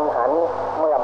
นหันเมื่อ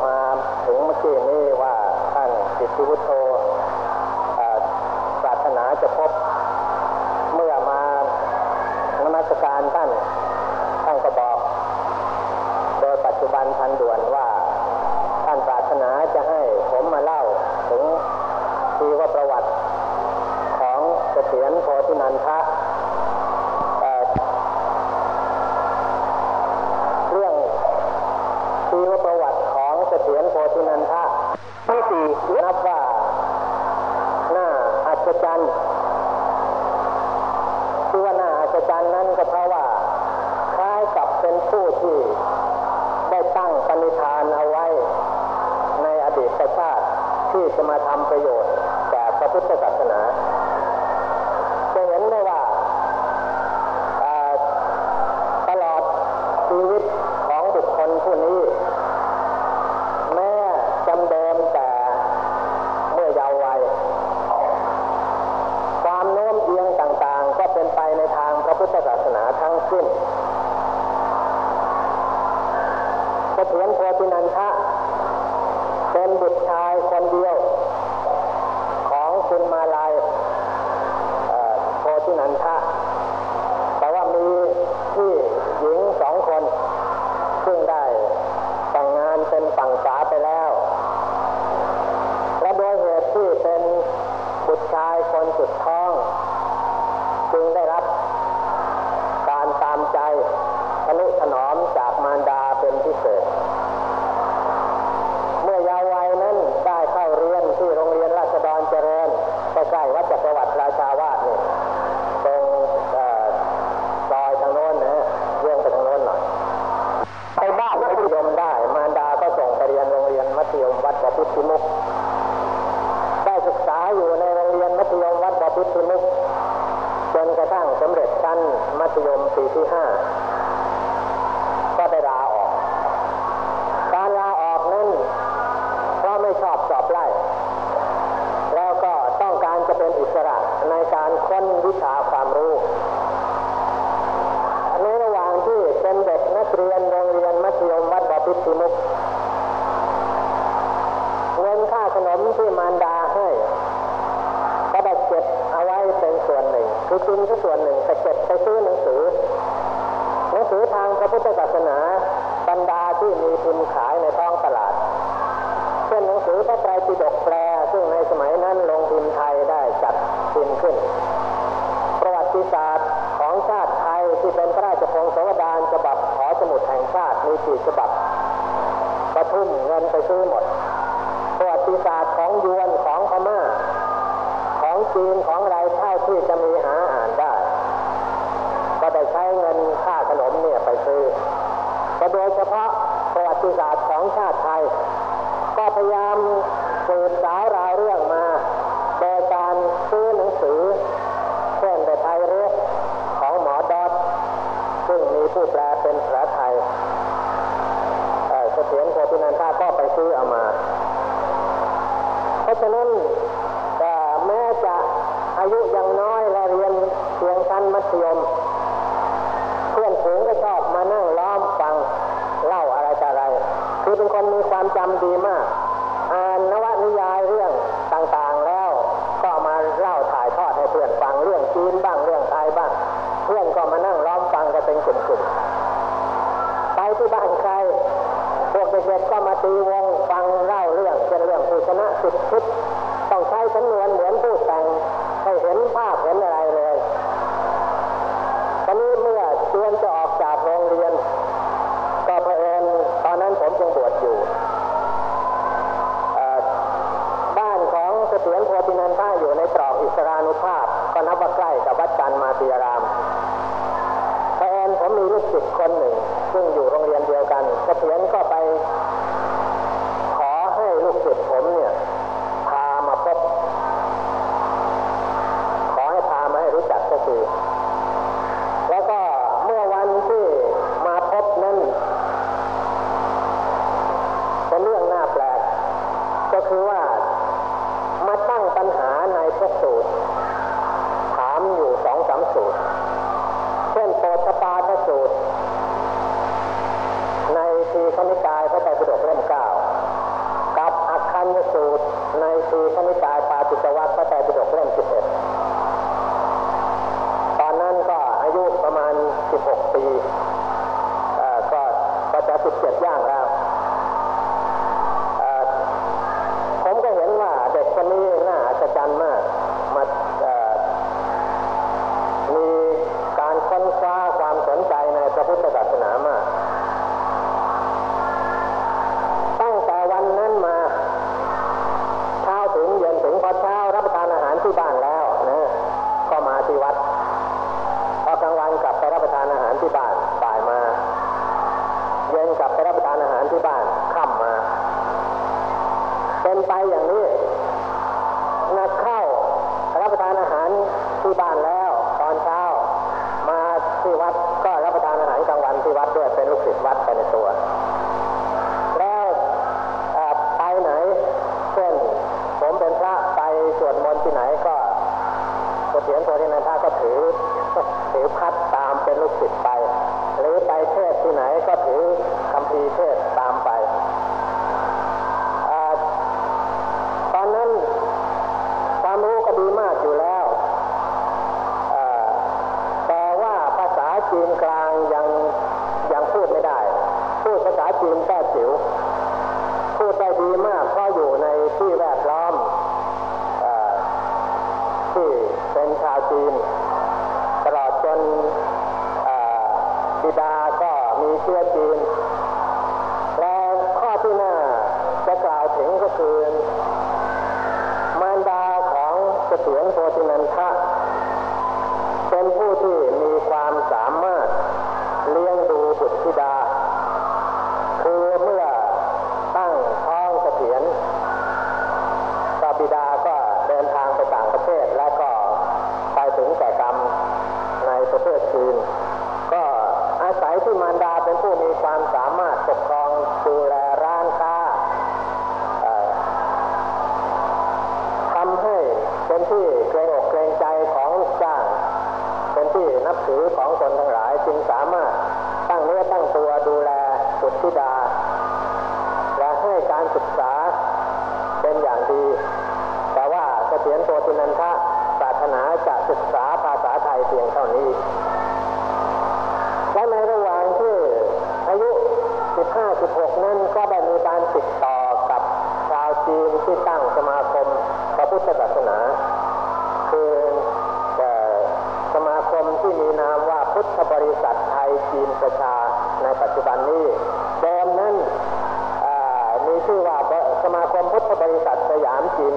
วนโพธินันทะ คุนที่ส่วนหนึ่งไปเก็บไปซื้อหนังสือ หนังสือทางพระพุทธศาสนาบรรดาที่มีทุนขายในท้องตลาด เช่นหนังสือพระไตรปิฎกแปล ซึ่งในสมัยนั้นลงทุนไทยได้จัดพิมพ์ขึ้น ประวัติศาสตร์ของชาติไทยที่เป็นพระราชพงศาวดารฉบับขอสมุดแห่งชาติมีกี่ฉบับประทุ่มเงินไปซื้อหมด ประวัติศาสตร์ของยวนของพม่าของจีนของไรเท่าที่จะมีหา โดยเฉพาะประวัติศาสตร์ของชาติไทย ก็พยายามสืบสาวราวเรื่องมา โดยการซื้อหนังสือ คนมีความจำดีมาก อ่านนวนิยายเรื่องต่างๆแล้ว ก็มาเล่าถ่ายทอดให้เพื่อนฟังเรื่องจีนบ้างเรื่องไทยบ้าง เพื่อนก็มานั่งล้อมฟังกันเป็นกลุ่มๆ ไปที่บ้านใครพวกเด็กๆก็มาตีวงฟังเล่าเรื่องเป็นเรื่องผู้ชนะสุดทิศต้องใช้สำนวนเหมือนผู้แต่งให้เห็นภาพเห็นอะไรเลย Инициативен.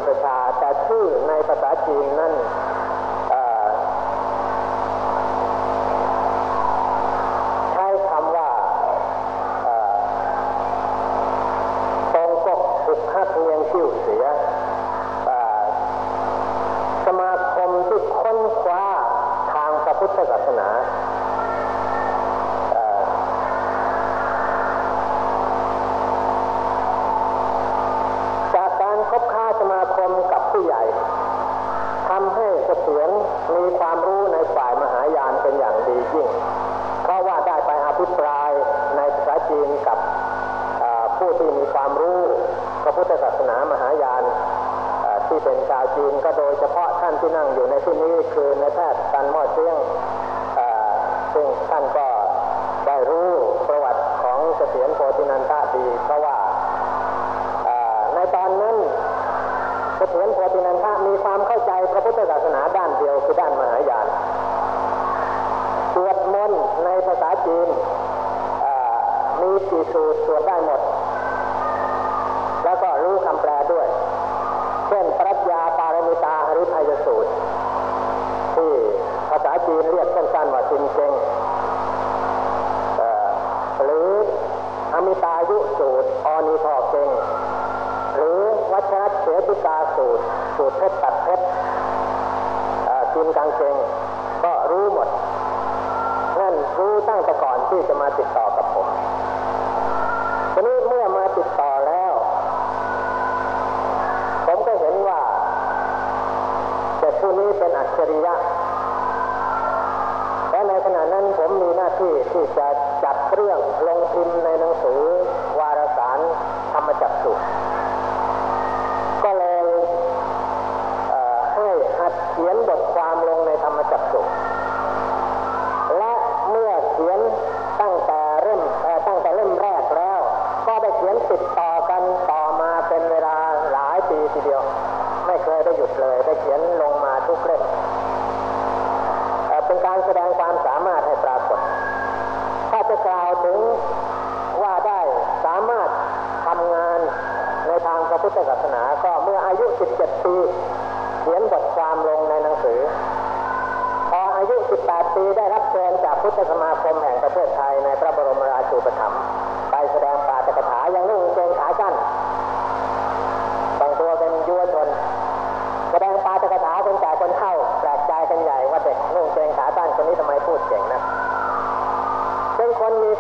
ประชา แต่ชื่อในภาษาจีนนั่น สูตร สูตรเพชรตัดเพชรกินกางเกงก็รู้หมดนั่นรู้ตั้งแต่ก่อนที่จะมาติดต่อ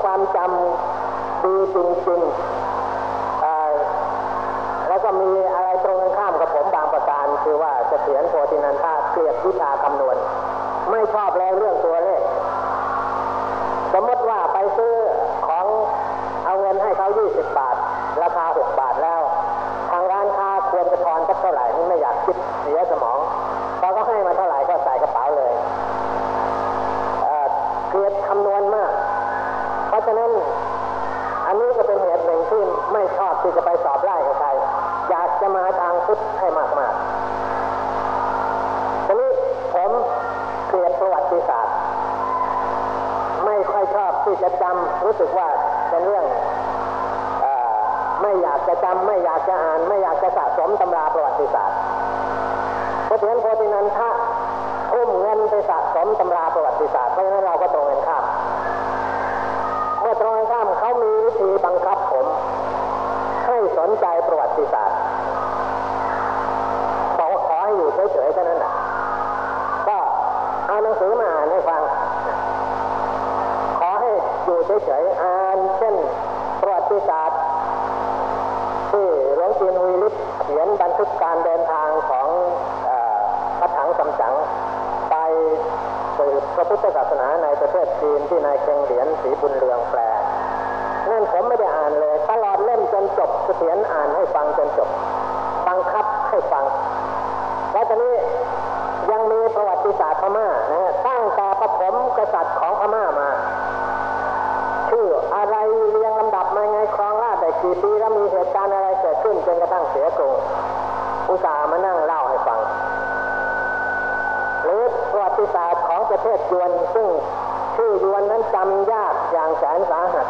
ความจำดีจริงๆ อยากจะจำไม่อยากจะอ่าน ไม่อยากจะสะสมตำราประวัติศาสตร์เพราะฉะนั้นโพธินันทะทุ่มเงินไปสะสมตำราประวัติศาสตร์เพราะฉะนั้นเราก็ตรงกันข้ามเมื่อตรงกันข้ามเขามีวิธีบังคับผม ให้สนใจประวัติศาสตร์บอกว่าขอให้อยู่เฉยๆเท่นั้นแหละก็เอาหนังสือมาอ่านให้ฟัง ขอให้อยู่เฉยๆอ่านเช่นประวัติศาสตร์ ที่หลวงจีนวีลิศเขียนบันทึกการเดินทางของพระถังสำจัง ไปสืบพระพุทธศาสนาในประเทศจีนที่นายเกงเหรียญศรีบุญเรืองแปลนั่นผมไม่ได้อ่านเลย ตลอดเล่มจนจบเสถียรอ่านให้ฟังจนจบ บังคับให้ฟัง จนกระทั่งเสียกรุงอุตส่าห์มานั่งเล่าให้ฟัง หรือประวัติศาสตร์ของประเทศยวนซึ่งชื่อยวนนั้นจำยากอย่างแสนสาหัส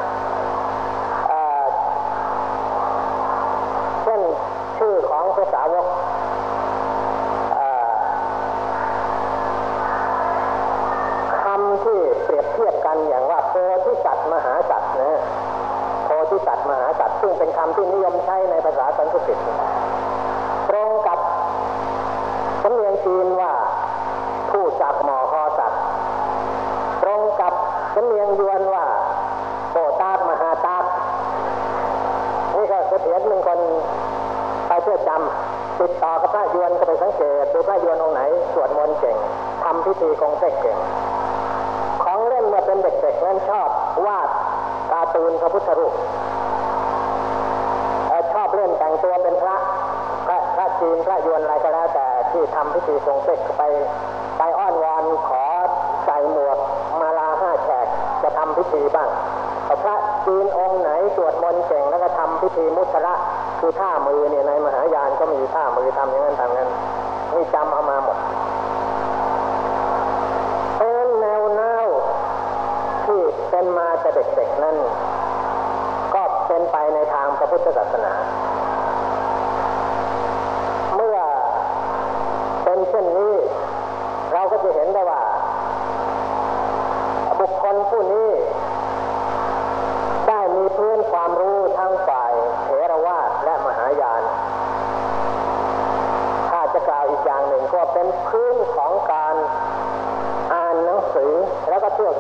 ไปเพื่อจำติดต่อกับพระยวนก็ไปสังเกตดูพระยวนองค์ไหนสวดมนต์เก่งทำพิธีคงเซ็กเก่ง ของเล่นเมื่อเป็นเด็กๆนั้นชอบวาดการ์ตูนพระพุทธรูปชอบเล่นแต่งตัวเป็นพระพระพระจีนพระยวนอะไรก็แล้วแต่ที่ทำพิธีทรงเซ็กไปไปอ้อนวอนขอใส่หมวกมาลาห้าแฉกจะทำพิธีบ้างพระจีนองค์ไหนสวดมนต์เก่งแล้วก็ทำพิธีมุสระ คือท่ามือเนี่ยในมหายานก็มีท่ามือทำอย่างนั้นทำอย่างนั้นนี่จำเอามาหมดเพราะฉะนั้นแนวแนวที่เป็นมาแต่เด็กๆนั้นก็เป็นไปในทางพระพุทธศาสนา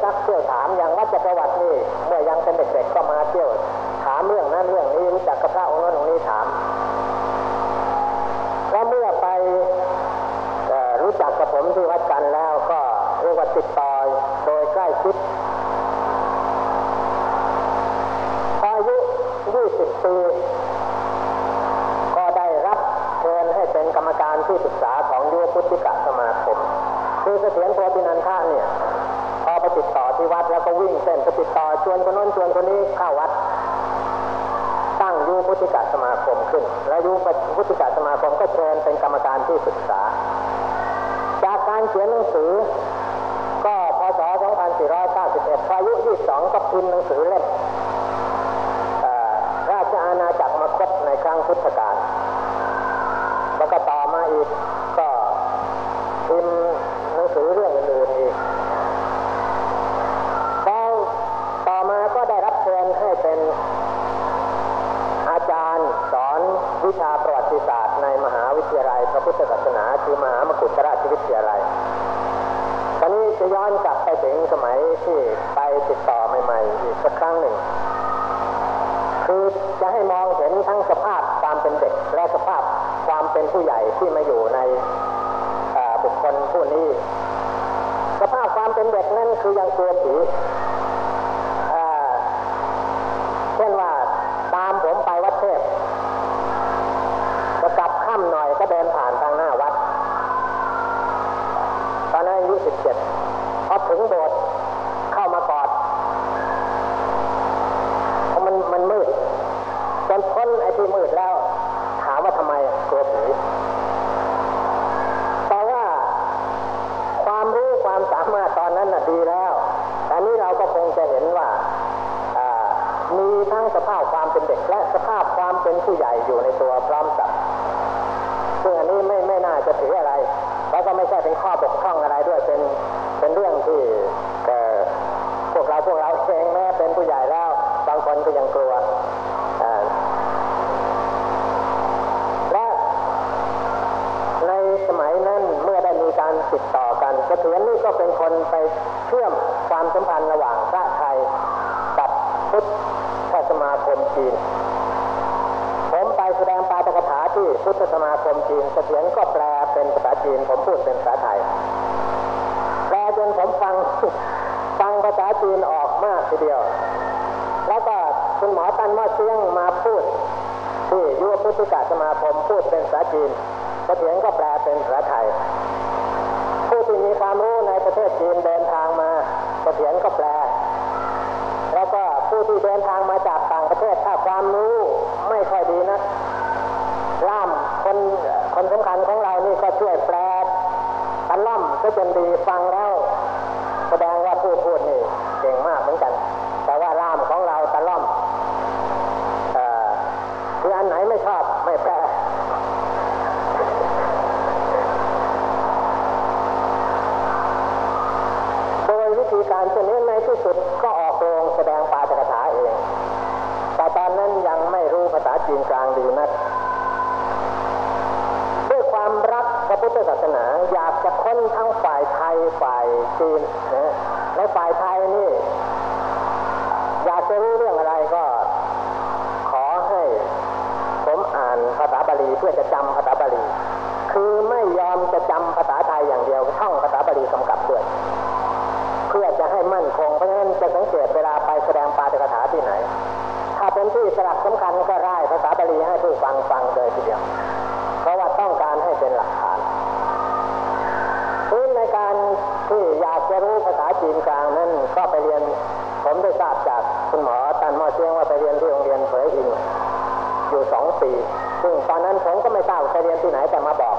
ซักเที่ยวถามอย่างวัดจักรวรรดินี่เมื่อยังเป็นเด็กๆก็มาเที่ยว ถามเรื่องนั้นเรื่องนี้รู้จักกับพระองค์นั้นองค์นี้ถามแล้วเมื่อไปรู้จักกับผมที่วัดกันแล้วก็เรียกว่าติดต่อโดยใกล้ชิดพออายุ20ปีก็ได้รับเชิญให้เป็นกรรมการที่ปรึกษาของยุวพุทธิกสมาคมคือเสถียรโพธินันทะเนี่ย ที่วัดแล้วก็วิ่งเส้นไปติดต่อชวนคนโน้นชวนคนนี้เข้าวัด ตั้งยุพุทธิกสมาคมขึ้น และยุพุทธิกสมาคมก็เชิญเป็นกรรมการที่ปรึกษา จากการเขียนหนังสือ ก็พศพิมพ์หนังสือเล่มราชอาณาจักรมคตในครั้งพุทธกาลแล้วก็ต่อมาอีก ที่ไปติดต่อใหม่ๆอีกสักครั้งหนึ่ง คือจะให้มองเห็นทั้งสภาพความเป็นเด็ก และสภาพความเป็นผู้ใหญ่ที่มาอยู่ในบุคคลผู้นี้ สภาพความเป็นเด็กนั้นคือยังตัว และสภาพความเป็นผู้ใหญ่อยู่ในตัวพร้อมกับ คุณหมอตันมอเซียงมาพูด ที่ยุวพุทธิกาสมาคมพูดเป็นภาษาจีนกระเถียรก็แปลเป็นภาษาไทย ผู้ที่มีความรู้ในประเทศจีนเดินทางมากระเถียรก็แปล แล้วก็ผู้ที่เดินทางมาจากต่างประเทศถ้าความรู้ไม่ค่อยดีนะล่ามคนคนสำคัญของเรานี่ก็ช่วยแปลตันล่อมก็จนดีฟังแล้ว แสดงว่าผู้พูดนี่ จีนนะในฝ่ายไทยนี่ อยากจะรู้เรื่องอะไรก็ ขอให้ผมอ่านภาษาบาลีเพื่อจะจำภาษาบาลีคือไม่ยอมจะจำภาษาไทยอย่างเดียวท่องภาษาบาลีกำกับด้วยเพื่อจะให้มั่นคงเพราะฉะนั้นจะสังเกตเวลาไปแสดงปาฐกถาที่ไหน ถ้าเป็นที่สลักสำคัญก็ไล่ภาษาบาลีให้ผู้ฟังฟังเลยทีเดียว เพราะว่าต้องการให้เป็นหลักฐานพื้นในการที่อยากจะรู้ภาษาจีนกลางนั้นก็ไปเรียน ผมได้ทราบจาก คุณหมอตันมอเชียงว่าไปเรียนที่โรงเรียนเผยอินอยู่สองปีซึ่งตอนนั้นผมก็ไม่ทราบไปเรียนที่ไหนแต่มาบอก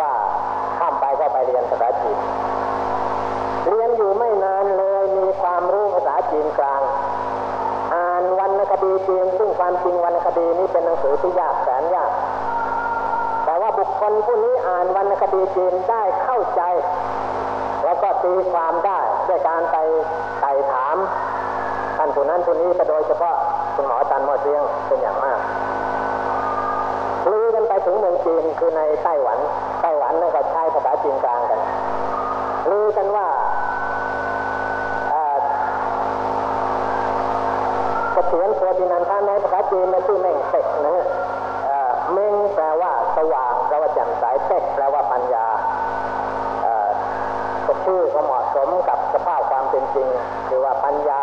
ว่าข้ามไปก็ไปเรียนภาษาจีนเรียนอยู่ไม่นานเลยมีความรู้ภาษาจีนกลาง อ่านวรรณคดีจีนซึ่งความจริงวรรณคดีนี้เป็นหนังสือที่ยากแสนยาก แต่ว่าบุคคลผู้นี้อ่านวรรณคดีจีนได้เข้าใจ แล้วก็ตีความได้ด้วยการไปไต่ถาม ท่านผู้นั้นผู้นี้ก็โดยเฉพาะคุณหมอตันมอเซียงเป็นอย่างมากลือกันไปถึงเมืองจีนคือในไต้หวันไต้หวันนั่นก็ใช้ภาษาจีนกลางกันลือกันว่าเสถียรโพธินันทาในภาษาจีนมันชื่อเม่งเต็กนะฮะเม่งแปลว่าสว่างแปลว่าแจ่มใสเต็กแปลว่าปัญญาชื่อก็เหมาะสมกับสภาพความเป็นจริง คือว่าปัญญา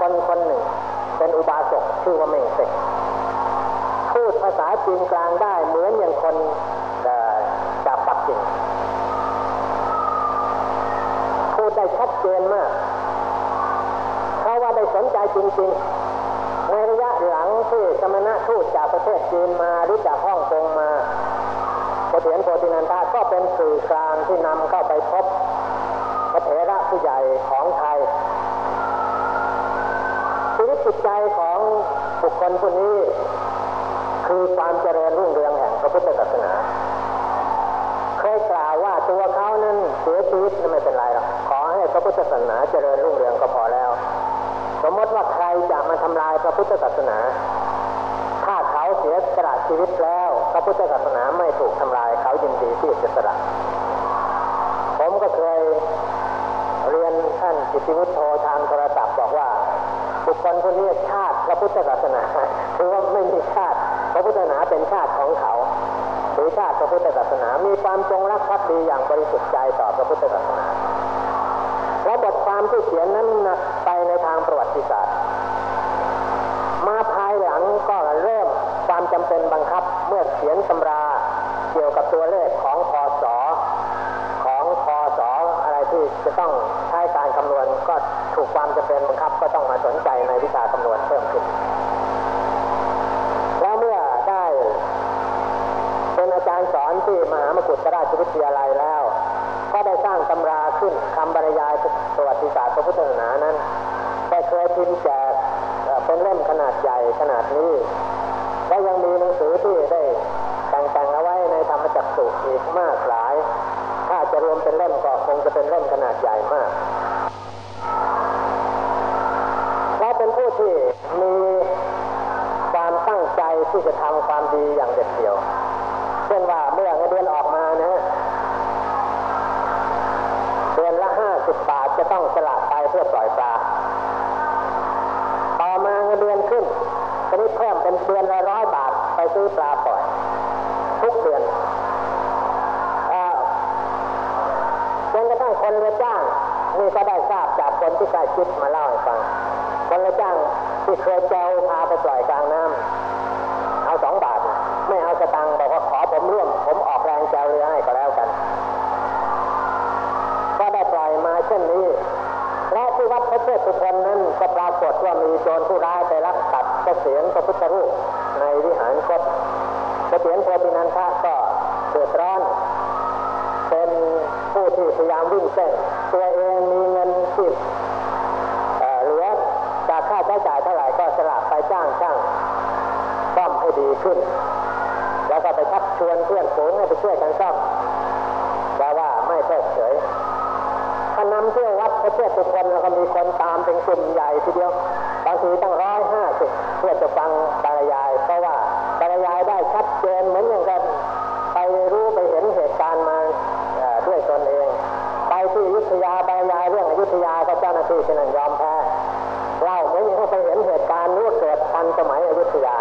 คคลคนหนึ่ง เป็นอุบาสกชื่อว่าเมงเต็กพูดภาษาจีนกลางได้เหมือนอย่างคนจากปักกิ่งพูดได้ชัดเจนมากเพราะว่าได้สนใจจริงๆในระยะหลังที่สมณะทูตจากประเทศจีนมาหรือจากฮ่องกงมาเสถียรโพธินันทาก็เป็นสื่อกลางที่นำเข้าไปพบพระเถระผู้ใหญ่ของไทย จิตใจของบุคคลผู้นี้ คือความเจริญรุ่งเรืองแห่งพระพุทธศาสนา เคยกล่าวว่าตัวเขานั้นเสียชีวิตไม่เป็นไรหรอกขอให้พระพุทธศาสนาเจริญรุ่งเรืองก็พอแล้ว สมมติว่าใครจะมาทำลายพระพุทธศาสนา ถ้าเขาเสียสละชีวิตแล้ว พระพุทธศาสนาไม่ถูกทำลายเขายินดีที่จะสละผมก็เคยเรียนท่านจิติวุฒโธทางโทรศัพท์ บุคคลคนนี้ชาติพระพุทธศาสนาถือว่าไม่มีชาติ พระพุทธศาสนาเป็นชาติของเขาหรือชาติพระพุทธศาสนา มีความจงรักภักดีอย่างบริสุทธิ์ใจต่อพระพุทธศาสนาและบทความที่เขียนนั้นนักไปในทางประวัติศาสตร์ มาภายหลังก็เริ่มความจำเป็นบังคับเมื่อเขียนตำราเกี่ยวกับตัวเลขของพศของพศอะไรที่จะต้องใช้การคำนวณก็ ถูกความจำเป็นบังคับก็ต้องมาสนใจในวิชาคำนวณเพิ่มขึ้น แล้วเมื่อได้เป็นอาจารย์สอนที่มหามกุฏราชวิทยาลัยแล้ว ก็ได้สร้างตำราขึ้นคำบรรยายประวัติศาสตร์พระพุทธศาสนานั้นได้เคยพิมพ์แจกเป็นเล่มขนาดใหญ่ขนาดนี้ และยังมีหนังสือที่ได้แต่งเอาไว้ในธรรมจักรสุอีกมากหลาย ถ้าจะรวมเป็นเล่มก็คงจะเป็นเล่มขนาดใหญ่มาก ดีอย่างเด็ดเดี่ยว เช่นว่าเมื่อเงินเดือนออกมานะฮะเดือนละห้าสิบบาทจะต้องสละไปเพื่อปล่อยปลา ต่อมาเงินเดือนขึ้นตอนนี้เพิ่มเป็นเดือนละร้อยบาทไปซื้อปลาปล่อย ทุกเดือนจนกระทั่งคนเรือจ้างนี่ก็ได้ทราบจากคนที่ใกล้ชิดมาเล่าให้ฟัง คนเรือจ้างที่เคยเจ้าพาไปปล่อยกลางน้ำ ไม่เอาสตังค์บอกว่าขอผมร่วม ผมออกแรงแจวเรือให้ก็แล้วกัน ก็ได้ปล่อยมาเช่นนี้ และที่วัดพระเทพสุพรรณนั้นก็ปรากฏว่ามีโจรผู้ร้ายไปลักตัดเกษียณพระพุทธรูปในวิหารคดเกษียณโพธินันทะก็เดือดร้อน เป็นผู้ที่พยายามวิ่งเส้นตัวเองมีเงินที่เหลือจากค่าใช้จ่ายเท่าไหร่ก็สละไปจ้างช่างซ่อมให้ดีขึ้น ไปชักชวนเพื่อนฝูงให้ไปช่วยกันซ่อมแต่ว่าไม่เพิกเฉยถ้านำเที่ยววัดพระเทพทุกคนแล้วก็มีคนตามเป็นกลุ่มใหญ่ทีเดียวบางทีตั้งร้อยห้าสิบเพื่อจะฟังบรรยาย เพราะว่าบรรยายได้ชัดเจนเหมือนอย่างกันไปรู้ไปเห็นเหตุการณ์มาด้วยตนเอง ไปที่อยุธยาบรรยายเรื่องอยุธยาก็เจ้าหน้าที่ที่นั่นยอมแพ้เล่าเหมือนอย่างเขาไปเห็นเหตุการณ์รู้เกิดทันสมัยอยุธยา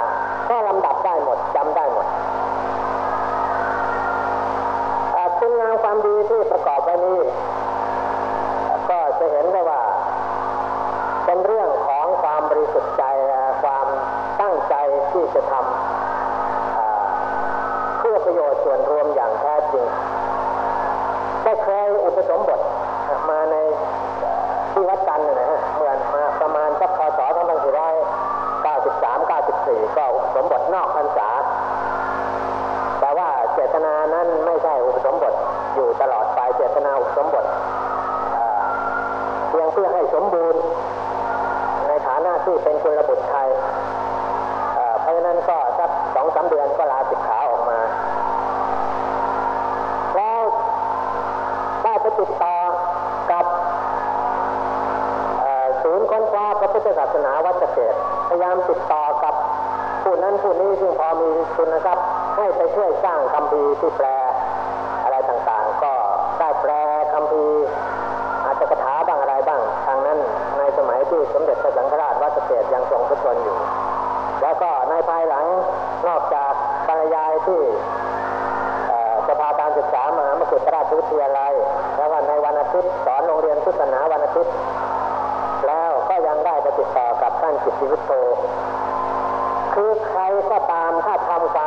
พอมีทุนนะครับให้ไปช่วยสร้างคำพีที่แปล อะไรต่างๆ ก็ได้แปลคำพีอาจจะกถาบ้างอะไรบ้างทางนั้นในสมัยที่สมเด็จพระสังฆราชวัดเกษตรยังทรงพระชนอยู่ แล้วก็ในภายหลังนอกจากบรรยายที่สภาการศึกษามหามกุฏราชวิทยาลัยแล้วก็ในวันอาทิตย์สอนโรงเรียนพุทธศาสนาวันอาทิตย์ แล้วก็ยังได้ไปติดต่อกับท่านจิตติวิโต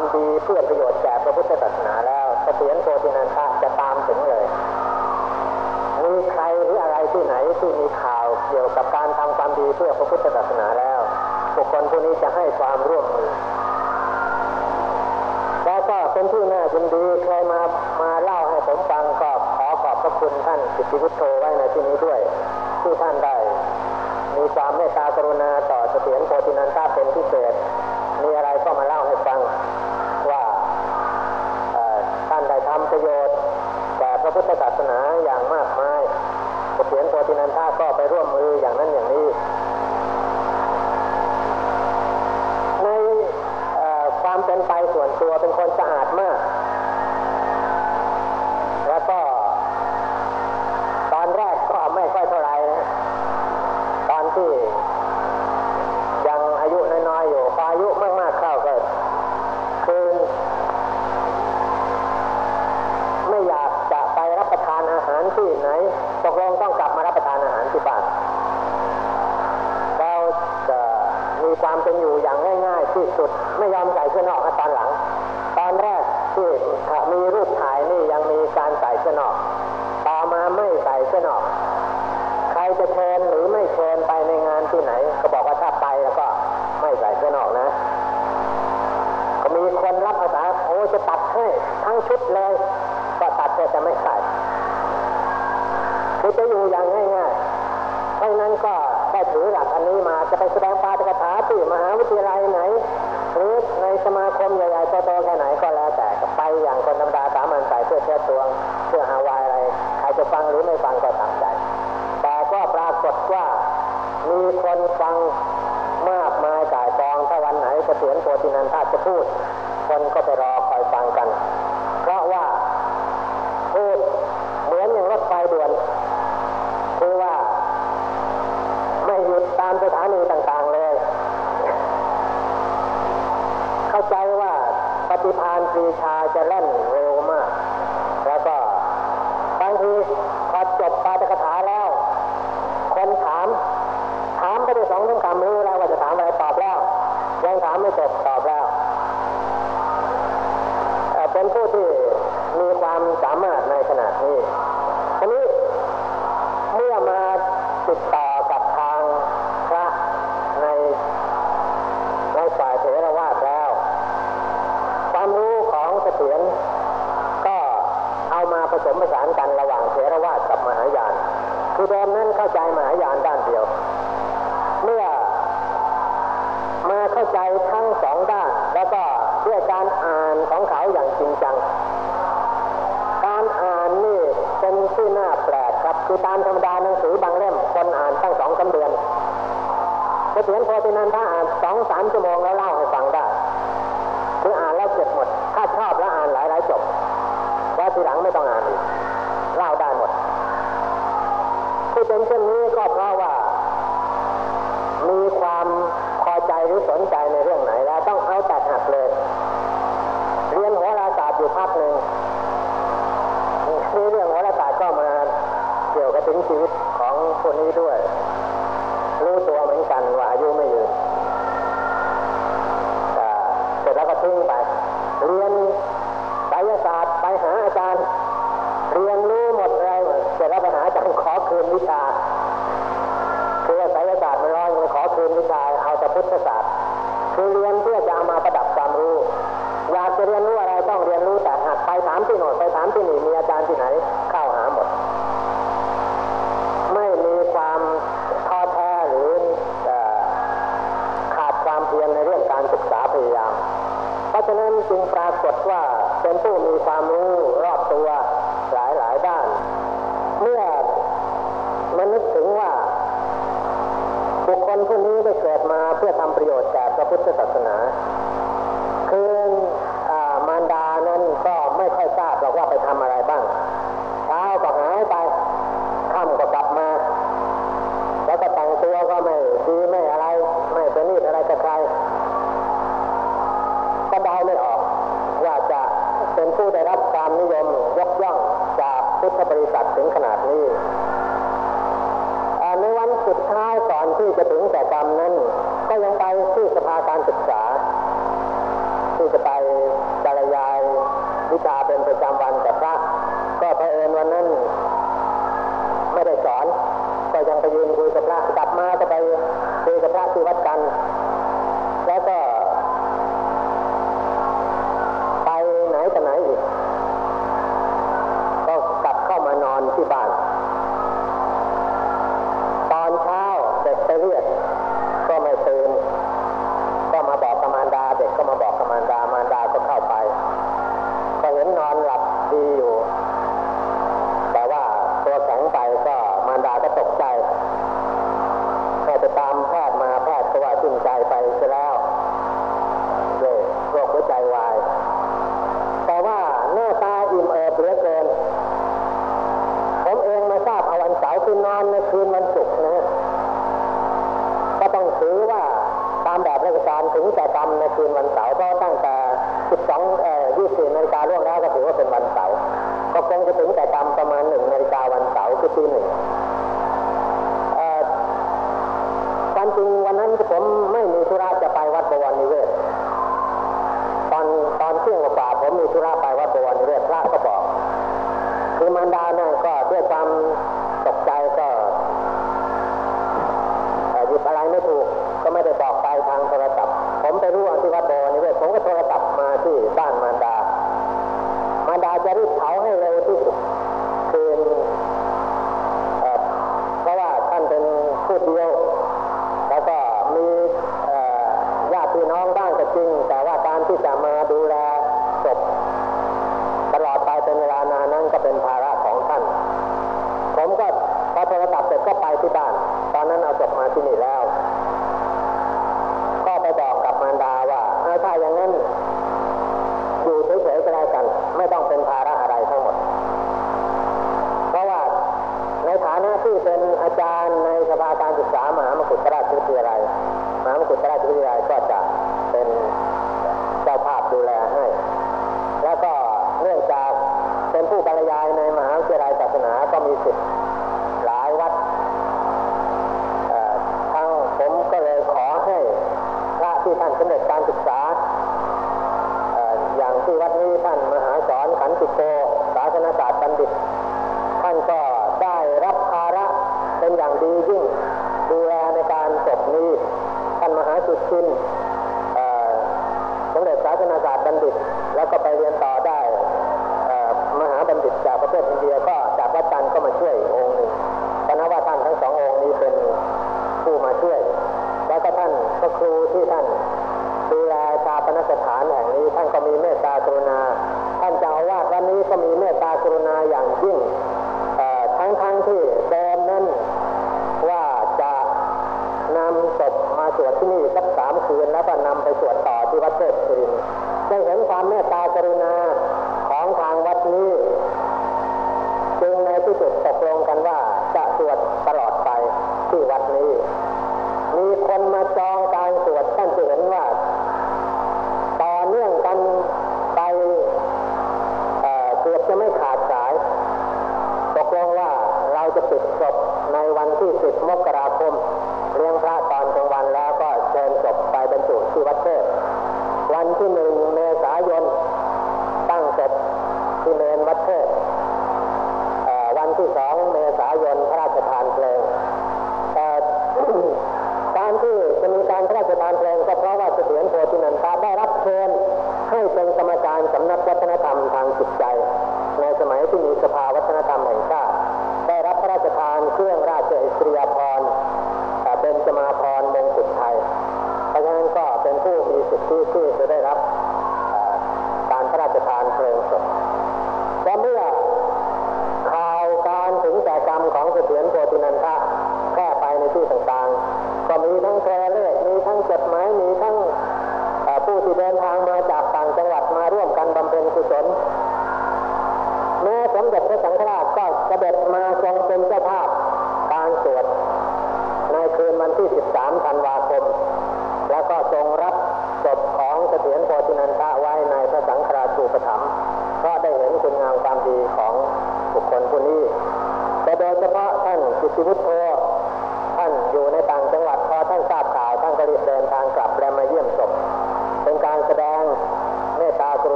ความดีเพื่อประโยชน์แก่พระพุทธศาสนาแล้วเสถียรโกตินันทะจะตามถึงเลย มีใครหรืออะไรที่ไหนที่มีข่าวเกี่ยวกับการทำความดีเพื่อพระพุทธศาสนาแล้วบุคคลผู้นี้จะให้ความร่วมมือแล้วก็เป็นที่น่ายินดีใครมามาเล่าให้ผมฟังก็ขอขอบพระคุณท่านสิทธิวุฒโธไว้ในที่นี้ด้วย ที่ท่านได้มีความเมตตากรุณาต่อ ศนา ใหรือสนใจในเรื่องไหนแล้วต้องเข้าตัดหักเลย เรียนโหราศาสตร์อยู่พักหนึ่งนี่เรื่องโหราศาสตร์ก็มาเกี่ยวกับถึงชีวิตของคนนี้ด ความนิยมยกย่องจากพุทธบริษัทถึงขนาดนี้ในวันสุดท้ายก่อนที่จะถึงแต่กรรมนั้น ก็ยังไปที่สภาการศึกษา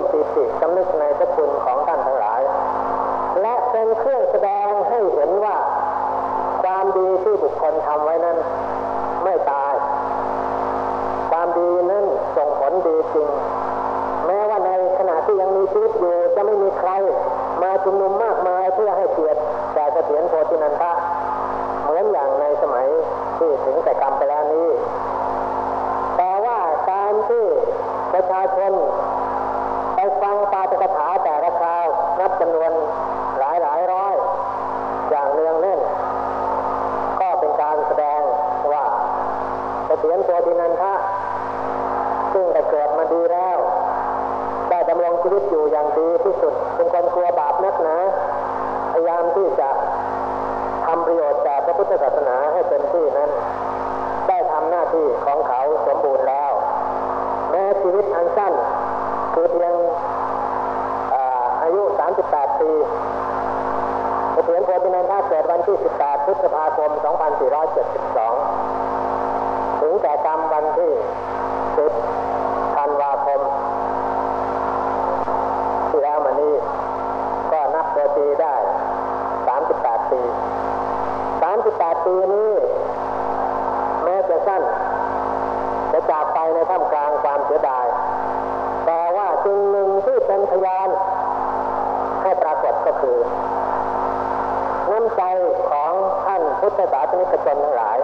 มปิติสำนึกในพระคุณ นกลัวบาปนักหนาพยายามที่จะทำประโยชน์แก่พระพุทธศาสนาให้เต็มที่นั้น ได้ทำหน้าที่ของเขาสมบูรณ์แล้ว แม้ชีวิตอันสั้นคือเพียงอายุ 38 ปีเถียนโพธินันทาเกิดวันที่ 18 พฤษภาคม 2472 ถึงแต่จำวันที่ ปีนี้ แม้จะสั้นจะจากไปในท่ามกลางความเสียดาย แต่ว่าสิ่งหนึ่งที่เป็นพยานให้ปรากฏก็คือน้ำใจของท่านพุทธศาสนิกชนทั้งหลาย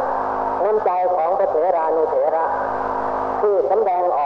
น้ำใจของพระเถรานุเถระที่สำแดงออก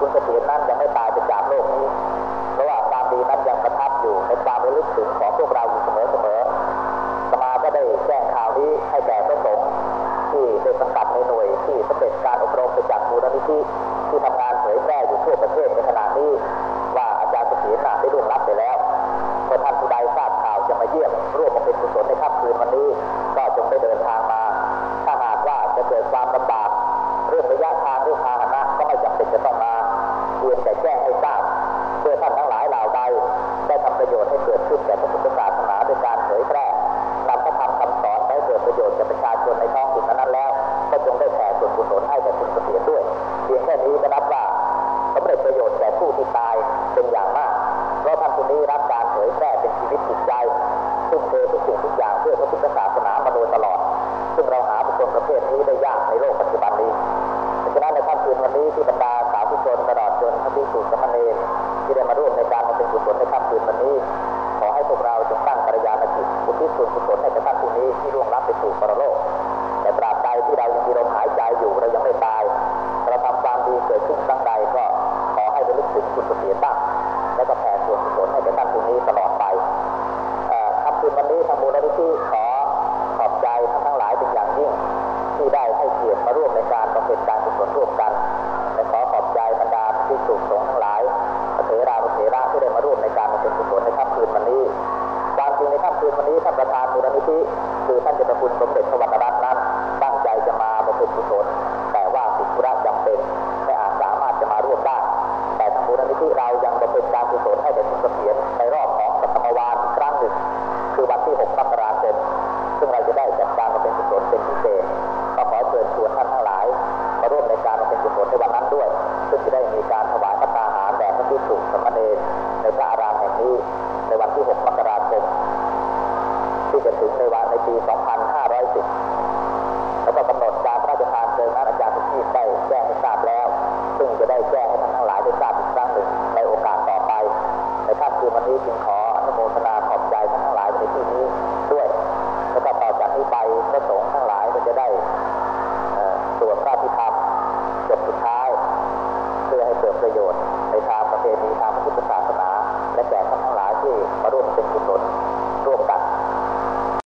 คุณเสถียรนั้นจะไม่ตายไปจากโลกนี้